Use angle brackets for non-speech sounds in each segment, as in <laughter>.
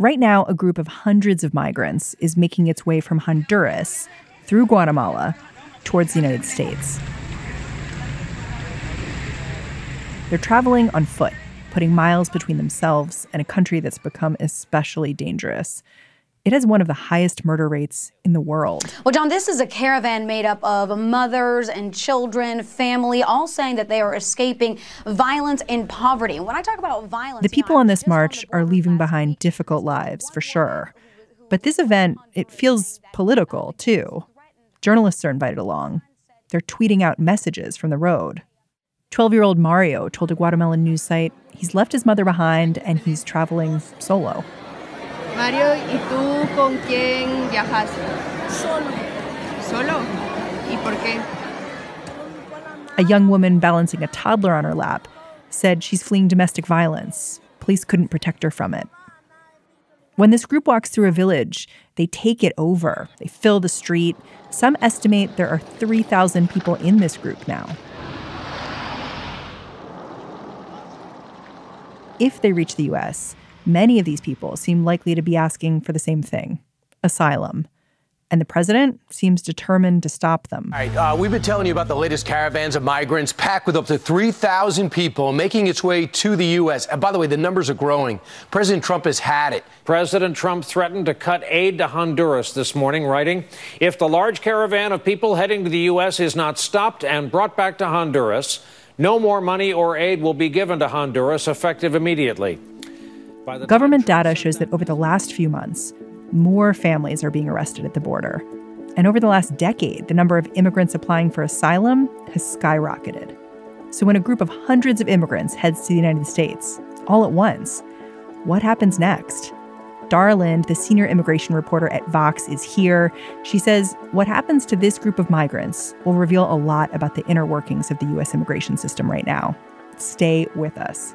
Right now, a group of hundreds of migrants is making its way from Honduras through Guatemala towards the United States. They're traveling on foot, putting miles between themselves and a country that's become especially dangerous. It has one of the highest murder rates in the world. Well, John, this is a caravan made up of mothers and children, family, all saying that they are escaping violence and poverty. And when I talk about violence, the people on this march are leaving behind difficult lives for sure. But this event, it feels political too. Journalists are invited along. They're tweeting out messages from the road. 12 year old Mario told a Guatemalan news site he's left his mother behind and he's traveling solo. Mario, ¿y tú con quién viajaste? Solo. ¿Solo? ¿Y por qué? A young woman balancing a toddler on her lap said she's fleeing domestic violence. Police couldn't protect her from it. When this group walks through a village, they take it over. They fill the street. Some estimate there are 3,000 people in this group now. If they reach the US, Many of these people seem likely to be asking for the same thing asylum. And the president seems determined to stop them. All right, uh, we've been telling you about the latest caravans of migrants packed with up to 3,000 people making its way to the U.S. And by the way, the numbers are growing. President Trump has had it. President Trump threatened to cut aid to Honduras this morning, writing If the large caravan of people heading to the U.S. is not stopped and brought back to Honduras, no more money or aid will be given to Honduras effective immediately. Government data shows that over the last few months, more families are being arrested at the border. And over the last decade, the number of immigrants applying for asylum has skyrocketed. So when a group of hundreds of immigrants heads to the United States all at once, what happens next? Dara Lind, the senior immigration reporter at Vox, is here. She says what happens to this group of migrants will reveal a lot about the inner workings of the U.S. immigration system right now. Stay with us.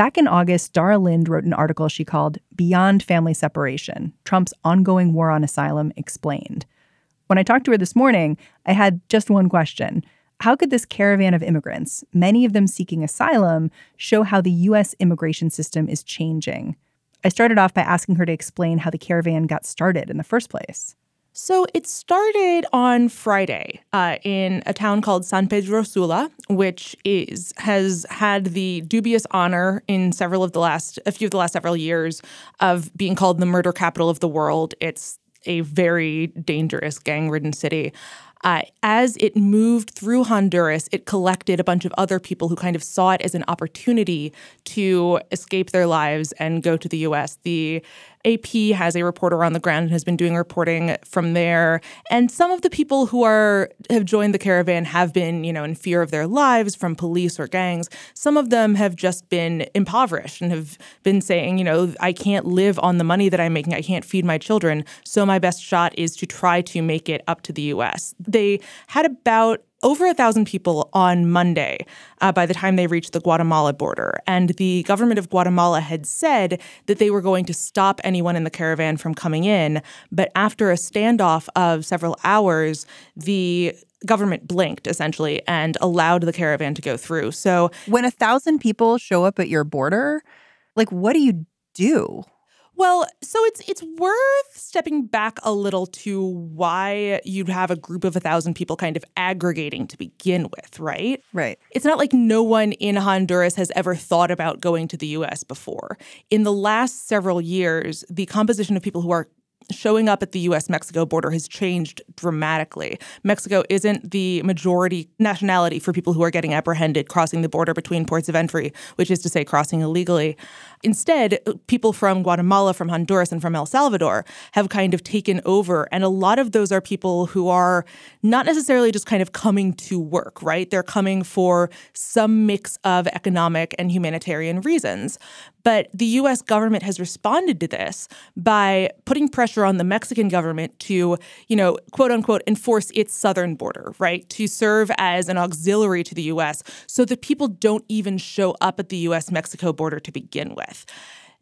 Back in August, Dara Lind wrote an article she called Beyond Family Separation Trump's Ongoing War on Asylum Explained. When I talked to her this morning, I had just one question. How could this caravan of immigrants, many of them seeking asylum, show how the U.S. immigration system is changing? I started off by asking her to explain how the caravan got started in the first place. So it started on Friday uh, in a town called San Pedro Sula, which is has had the dubious honor in several of the last a few of the last several years of being called the murder capital of the world. It's a very dangerous gang-ridden city. Uh, as it moved through Honduras, it collected a bunch of other people who kind of saw it as an opportunity to escape their lives and go to the U.S. The AP has a reporter on the ground and has been doing reporting from there. And some of the people who are have joined the caravan have been, you know, in fear of their lives from police or gangs. Some of them have just been impoverished and have been saying, you know, I can't live on the money that I'm making. I can't feed my children. So my best shot is to try to make it up to the US. They had about over a thousand people on Monday uh, by the time they reached the Guatemala border. And the government of Guatemala had said that they were going to stop anyone in the caravan from coming in. But after a standoff of several hours, the government blinked essentially and allowed the caravan to go through. So when a thousand people show up at your border, like what do you do? Well, so it's it's worth stepping back a little to why you'd have a group of a thousand people kind of aggregating to begin with, right? Right. It's not like no one in Honduras has ever thought about going to the US before. In the last several years, the composition of people who are showing up at the US Mexico border has changed dramatically. Mexico isn't the majority nationality for people who are getting apprehended crossing the border between ports of entry, which is to say, crossing illegally. Instead, people from Guatemala, from Honduras, and from El Salvador have kind of taken over. And a lot of those are people who are not necessarily just kind of coming to work, right? They're coming for some mix of economic and humanitarian reasons. But the US government has responded to this by putting pressure on the Mexican government to, you know, quote unquote, enforce its southern border, right? To serve as an auxiliary to the US so that people don't even show up at the US Mexico border to begin with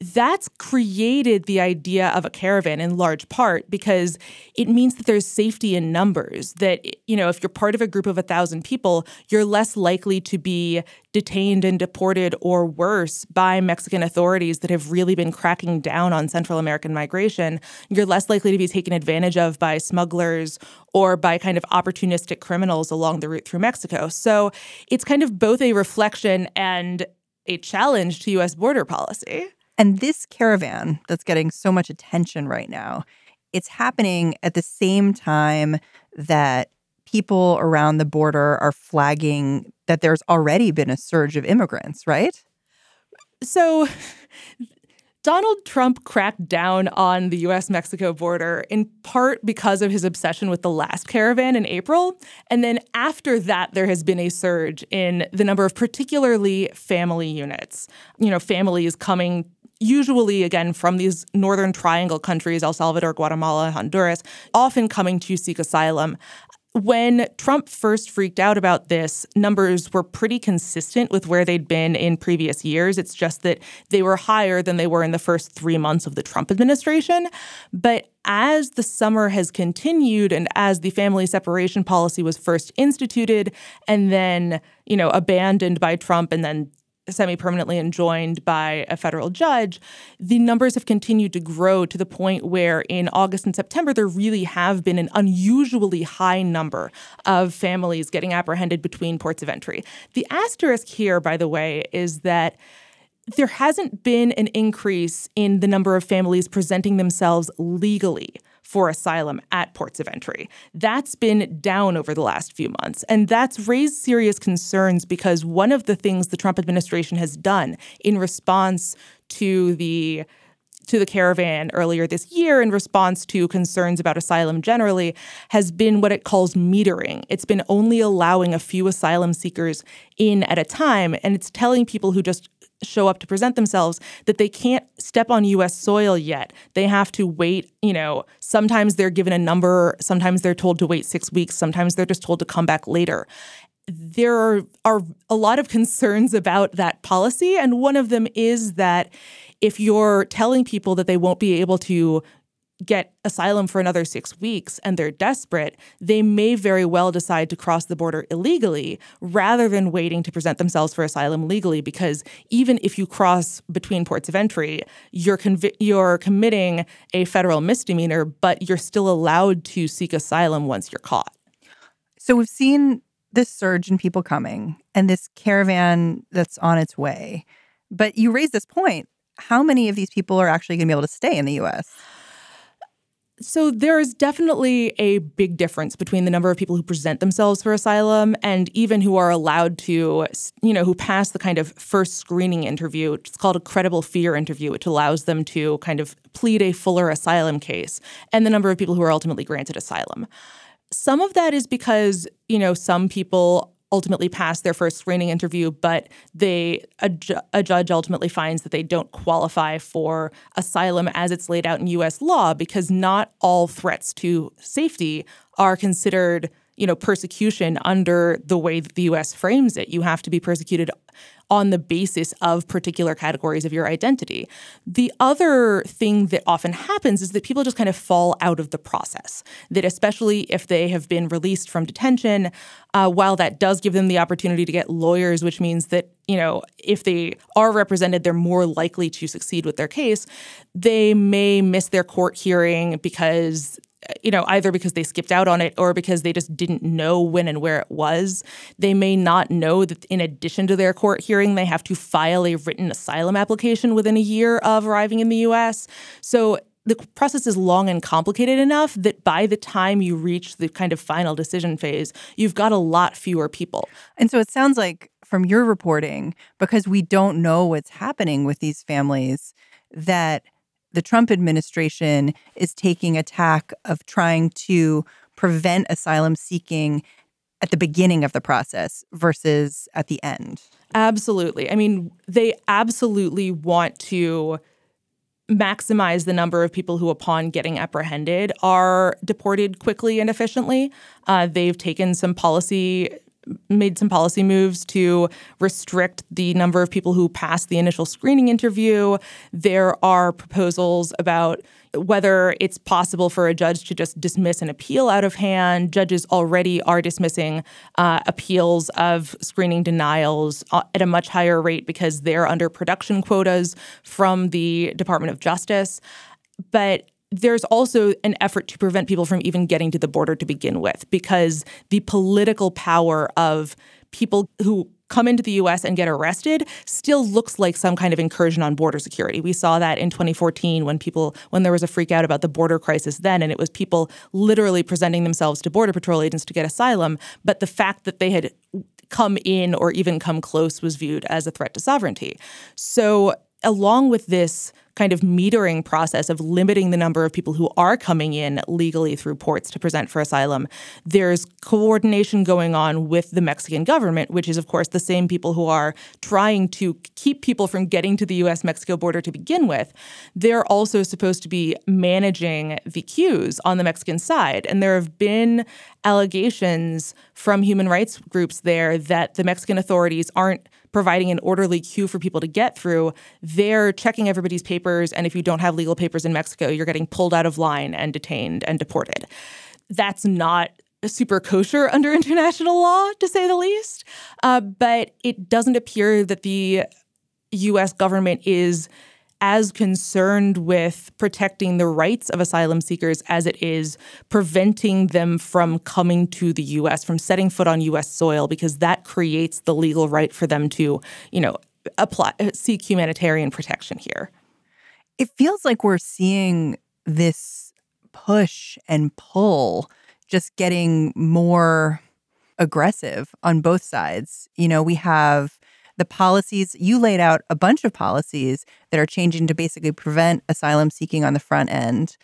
that's created the idea of a caravan in large part because it means that there's safety in numbers. That, you know, if you're part of a group of a thousand people, you're less likely to be detained and deported or worse by Mexican authorities that have really been cracking down on Central American migration. You're less likely to be taken advantage of by smugglers or by kind of opportunistic criminals along the route through Mexico. So it's kind of both a reflection and a challenge to US border policy. And this caravan that's getting so much attention right now, it's happening at the same time that people around the border are flagging that there's already been a surge of immigrants, right? So Donald Trump cracked down on the US Mexico border in part because of his obsession with the last caravan in April. And then after that, there has been a surge in the number of particularly family units. You know, families coming usually again from these northern triangle countries el salvador guatemala honduras often coming to seek asylum when Trump first freaked out about this, numbers were pretty consistent with where they'd been in previous years. It's just that they were higher than they were in the first three months of the Trump administration. But as the summer has continued and as the family separation policy was first instituted and then, you know, abandoned by Trump and then semi permanently enjoined by a federal judge, the numbers have continued to grow to the point where in August and September, there really have been an unusually high number of families getting apprehended between ports of entry. The asterisk here, by the way, is that there hasn't been an increase in the number of families presenting themselves legally for asylum at ports of entry. That's been down over the last few months. And that's raised serious concerns because one of the things the Trump administration has done in response to the to the caravan earlier this year in response to concerns about asylum generally has been what it calls metering. It's been only allowing a few asylum seekers in at a time, and it's telling people who just show up to present themselves that they can't step on US soil yet. They have to wait, you know, sometimes they're given a number, sometimes they're told to wait 6 weeks, sometimes they're just told to come back later. There are, are a lot of <laughs> concerns about that policy and one of them is that if you're telling people that they won't be able to get asylum for another six weeks and they're desperate, they may very well decide to cross the border illegally rather than waiting to present themselves for asylum legally. Because even if you cross between ports of entry, you're convi- you're committing a federal misdemeanor, but you're still allowed to seek asylum once you're caught. So we've seen this surge in people coming and this caravan that's on its way. But you raise this point. How many of these people are actually going to be able to stay in the US? So there is definitely a big difference between the number of people who present themselves for asylum and even who are allowed to, you know, who pass the kind of first screening interview. It's called a credible fear interview, which allows them to kind of plead a fuller asylum case, and the number of people who are ultimately granted asylum. Some of that is because, you know, some people ultimately pass their first screening interview, but they a, ju- a, judge ultimately finds that they don't qualify for asylum as it's laid out in U.S. law because not all threats to safety are considered you know persecution under the way that the US frames it you have to be persecuted on the basis of particular categories of your identity. The other thing that often happens is that people just kind of fall out of the process. That especially if they have been released from detention, uh, while that does give them the opportunity to get lawyers, which means that you know if they are represented, they're more likely to succeed with their case. They may miss their court hearing because you know, either because they skipped out on it or because they just didn't know when and where it was. They may not know that in addition to their court hearing, they have to file a written asylum application within a year of arriving in the US. So the process is long and complicated enough that by the time you reach the kind of final decision phase, you've got a lot fewer people. And so it sounds like from your reporting, because we don't know what's happening with these families, that the Trump administration is taking a tack of trying to prevent asylum seeking at the beginning of the process versus at the end. Absolutely. I mean, they absolutely want to maximize the number of people who, upon getting apprehended, are deported quickly and efficiently. Uh, they've taken some policy made some policy moves to restrict the number of people who pass the initial screening interview. There are proposals about whether it's possible for a judge to just dismiss an appeal out of hand. Judges already are dismissing uh, appeals of screening denials uh, at a much higher rate because they're under production quotas from the Department of Justice. But there's also an effort to prevent people from even getting to the border to begin with because the political power of people who come into the US and get arrested still looks like some kind of incursion on border security. We saw that in 2014 when people when there was a freak out about the border crisis then and it was people literally presenting themselves to border patrol agents to get asylum, but the fact that they had come in or even come close was viewed as a threat to sovereignty. So along with this kind of metering process of limiting the number of people who are coming in legally through ports to present for asylum, there's coordination going on with the Mexican government, which is, of course, the same people who are trying to keep people from getting to the US Mexico border to begin with. They're also supposed to be managing the queues on the Mexican side. And there have been allegations from human rights groups there that the Mexican authorities aren't providing an orderly queue for people to get through, they're checking everybody's papers. And if you don't have legal papers in Mexico, you're getting pulled out of line and detained and deported. That's not super kosher under <laughs> international law, to say the least. Uh, but it doesn't appear that the US government is as concerned with protecting the rights of asylum seekers as it is preventing them from coming to the US, from setting foot on US soil, because that creates the legal right for them to, you know, apply uh, seek humanitarian protection here. It feels like we're seeing this push and pull just getting more aggressive on both sides. You know, we have the policies you laid out a bunch of policies that are changing to basically prevent asylum seeking on the front end.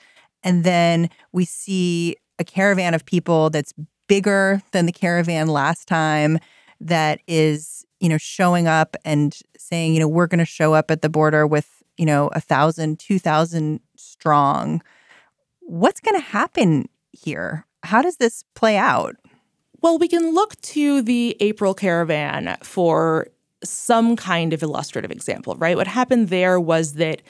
And then we see a caravan of people that's bigger than the caravan last time that is, you know, showing up and saying, you know, we're going to show up at the border with, you know, a thousand, two thousand strong. What's going to happen here? How does this play out? Well, we can look to the April caravan for some kind of illustrative example, right? What happened there was that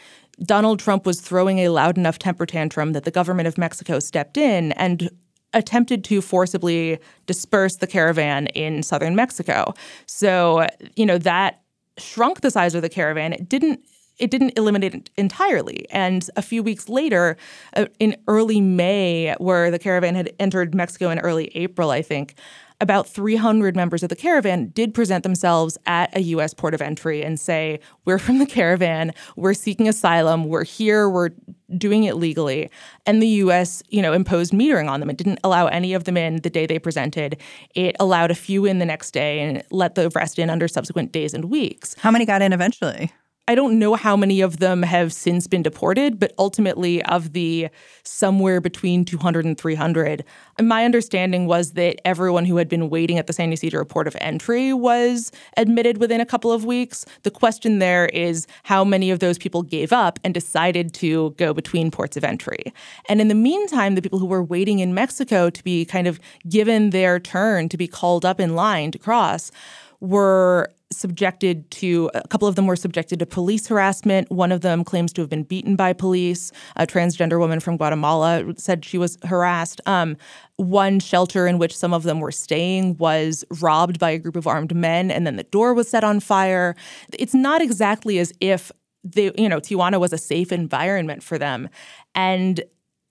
Donald Trump was throwing a loud enough temper tantrum that the government of Mexico stepped in and attempted to forcibly disperse the caravan in southern Mexico. So, you know, that shrunk the size of the caravan. It didn't it didn't eliminate it entirely. And a few weeks later, uh, in early May, where the caravan had entered Mexico in early April, I think, about 300 members of the caravan did present themselves at a U.S. port of entry and say, We're from the caravan, we're seeking asylum, we're here, we're doing it legally. And the U.S., you know, imposed metering on them. It didn't allow any of them in the day they presented. It allowed a few in the next day and let the rest in under subsequent days and weeks. How many got in eventually? I don't know how many of them have since been deported, but ultimately, of the somewhere between 200 and 300, my understanding was that everyone who had been waiting at the San Ysidro port of entry was admitted within a couple of weeks. The question there is how many of those people gave up and decided to go between ports of entry. And in the meantime, the people who were waiting in Mexico to be kind of given their turn to be called up in line to cross were subjected to a couple of them were subjected to police harassment. One of them claims to have been beaten by police. A transgender woman from Guatemala said she was harassed. Um, one shelter in which some of them were staying was robbed by a group of armed men, and then the door was set on fire. It's not exactly as if they, you know, Tijuana was a safe environment for them. And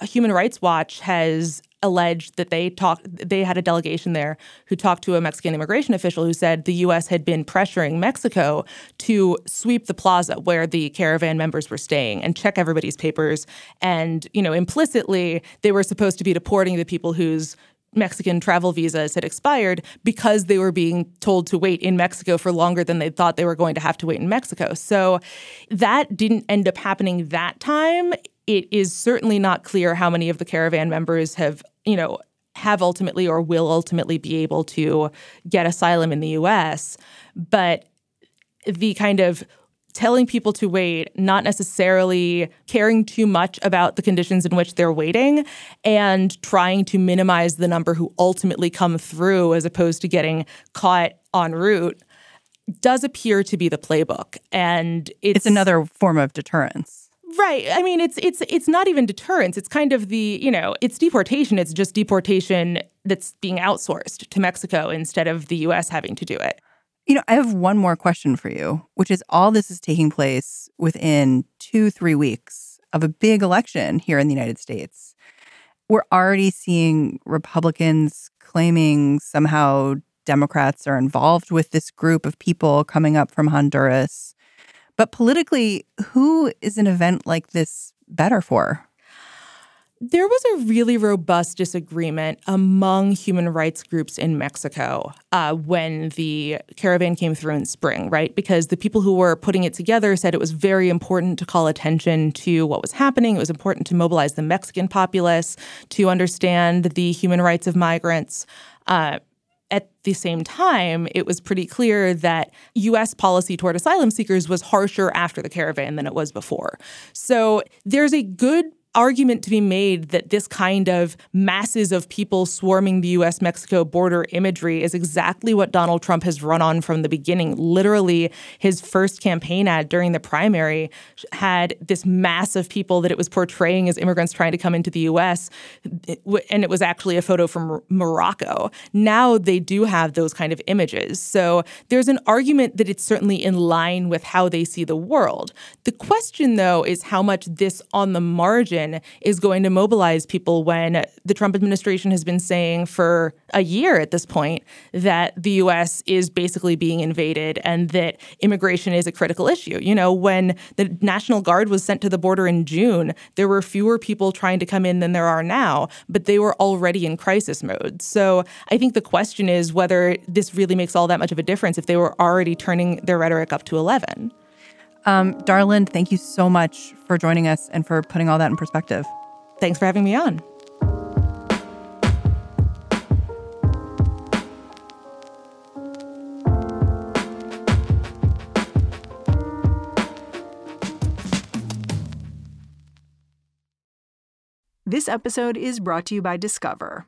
Human Rights Watch has alleged that they talked they had a delegation there who talked to a Mexican immigration official who said the US had been pressuring Mexico to sweep the plaza where the caravan members were staying and check everybody's papers and you know implicitly they were supposed to be deporting the people whose Mexican travel visas had expired because they were being told to wait in Mexico for longer than they thought they were going to have to wait in Mexico. So that didn't end up happening that time. It is certainly not clear how many of the caravan members have, you know, have ultimately or will ultimately be able to get asylum in the US. But the kind of telling people to wait, not necessarily caring too much about the conditions in which they're waiting, and trying to minimize the number who ultimately come through as opposed to getting caught en route does appear to be the playbook. And it's, it's another form of deterrence. Right. I mean, it's it's it's not even deterrence. It's kind of the you know, it's deportation. It's just deportation that's being outsourced to Mexico instead of the U.S. having to do it. You know, I have one more question for you, which is all this is taking place within two, three weeks of a big election here in the United States. We're already seeing Republicans claiming somehow Democrats are involved with this group of people coming up from Honduras. But politically, who is an event like this better for? There was a really robust disagreement among human rights groups in Mexico uh, when the caravan came through in spring, right? Because the people who were putting it together said it was very important to call attention to what was happening. It was important to mobilize the Mexican populace to understand the human rights of migrants. Uh, at the same time, it was pretty clear that US policy toward asylum seekers was harsher after the caravan than it was before. So there's a good argument to be made that this kind of masses of people swarming the US Mexico border imagery is exactly what Donald Trump has run on from the beginning. Literally, his first campaign ad during the primary had this mass of people that it was portraying as immigrants trying to come into the US, and it was actually a photo from Morocco. Now they do have those kind of images. So there's an argument that it's certainly in line with how they see the world. The question, though, is how much this on the margin is going to mobilize people when the Trump administration has been saying for a year at this point that the US is basically being invaded and that immigration is a critical issue. You know, when the National Guard was sent to the border in June, there were fewer people trying to come in than there are now, but they were already in crisis mode. So I think the question is whether this really makes all that much of a difference if they were already turning their rhetoric up to 11. Um, Dara Lind, thank you so much for joining us and for putting all that in perspective. Thanks for having me on. This episode is brought to you by Discover.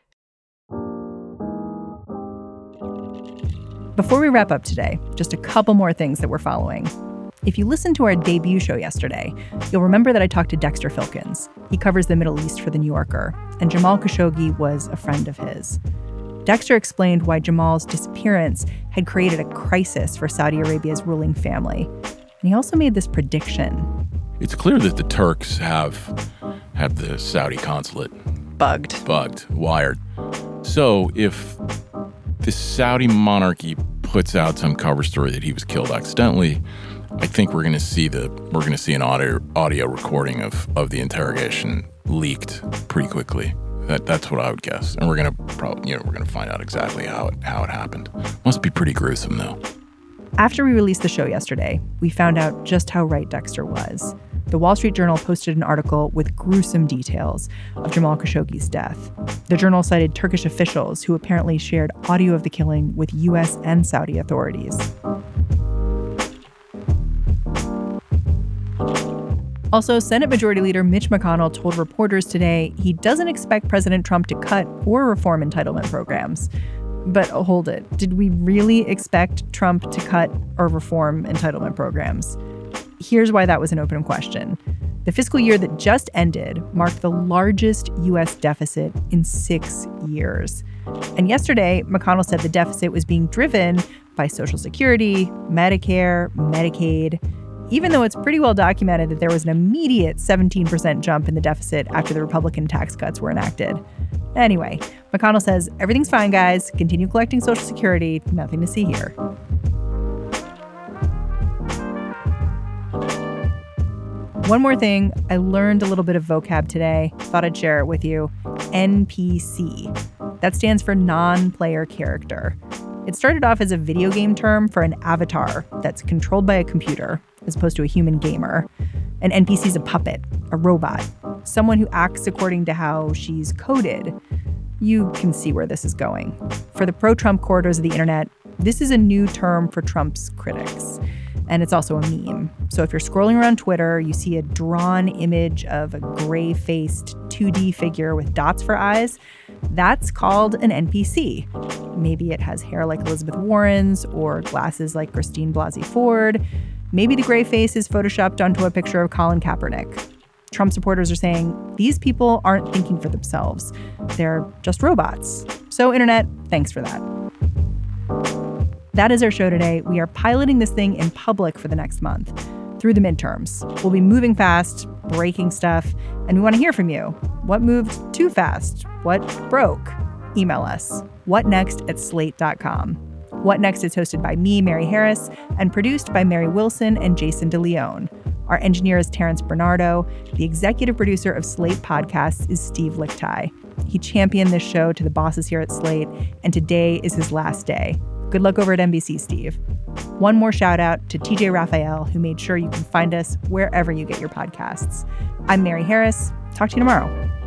Before we wrap up today, just a couple more things that we're following. If you listened to our debut show yesterday, you'll remember that I talked to Dexter Filkins. He covers the Middle East for The New Yorker, and Jamal Khashoggi was a friend of his. Dexter explained why Jamal's disappearance had created a crisis for Saudi Arabia's ruling family. And he also made this prediction. It's clear that the Turks have have the Saudi consulate bugged. Bugged, wired. So if the Saudi monarchy puts out some cover story that he was killed accidentally, I think we're going to see the we're going to see an audio audio recording of of the interrogation leaked pretty quickly. That that's what I would guess, and we're going to probably you know we're going to find out exactly how it how it happened. Must be pretty gruesome though. After we released the show yesterday, we found out just how right Dexter was the Wall Street Journal posted an article with gruesome details of Jamal Khashoggi's death. The journal cited Turkish officials who apparently shared audio of the killing with U.S. and Saudi authorities. Also, Senate Majority Leader Mitch McConnell told reporters today he doesn't expect President Trump to cut or reform entitlement programs. But hold it, did we really expect Trump to cut or reform entitlement programs? Here's why that was an open question. The fiscal year that just ended marked the largest U.S. deficit in six years. And yesterday, McConnell said the deficit was being driven by Social Security, Medicare, Medicaid, even though it's pretty well documented that there was an immediate 17% jump in the deficit after the Republican tax cuts were enacted. Anyway, McConnell says everything's fine, guys. Continue collecting Social Security. Nothing to see here. One more thing, I learned a little bit of vocab today. Thought I'd share it with you. NPC. That stands for non player character. It started off as a video game term for an avatar that's controlled by a computer as opposed to a human gamer. An NPC is a puppet, a robot, someone who acts according to how she's coded. You can see where this is going. For the pro Trump corridors of the internet, this is a new term for Trump's critics and it's also a meme. So if you're scrolling around Twitter, you see a drawn image of a gray faced 2D figure with dots for eyes, that's called an NPC. Maybe it has hair like Elizabeth Warren's or glasses like Christine Blasey Ford. Maybe the gray face is photoshopped onto a picture of Colin Kaepernick. Trump supporters are saying these people aren't thinking for themselves. They're just robots. So, internet, thanks for that. That is our show today. We are piloting this thing in public for the next month through the midterms. We'll be moving fast, breaking stuff, and we want to hear from you. What moved too fast? What broke? Email us. What next at slate.com. What Next is hosted by me, Mary Harris, and produced by Mary Wilson and Jason DeLeon. Our engineer is Terrence Bernardo. The executive producer of Slate Podcasts is Steve Lickteig. He championed this show to the bosses here at Slate, and today is his last day. Good luck over at NBC, Steve. One more shout out to TJ Raphael, who made sure you can find us wherever you get your podcasts. I'm Mary Harris. Talk to you tomorrow.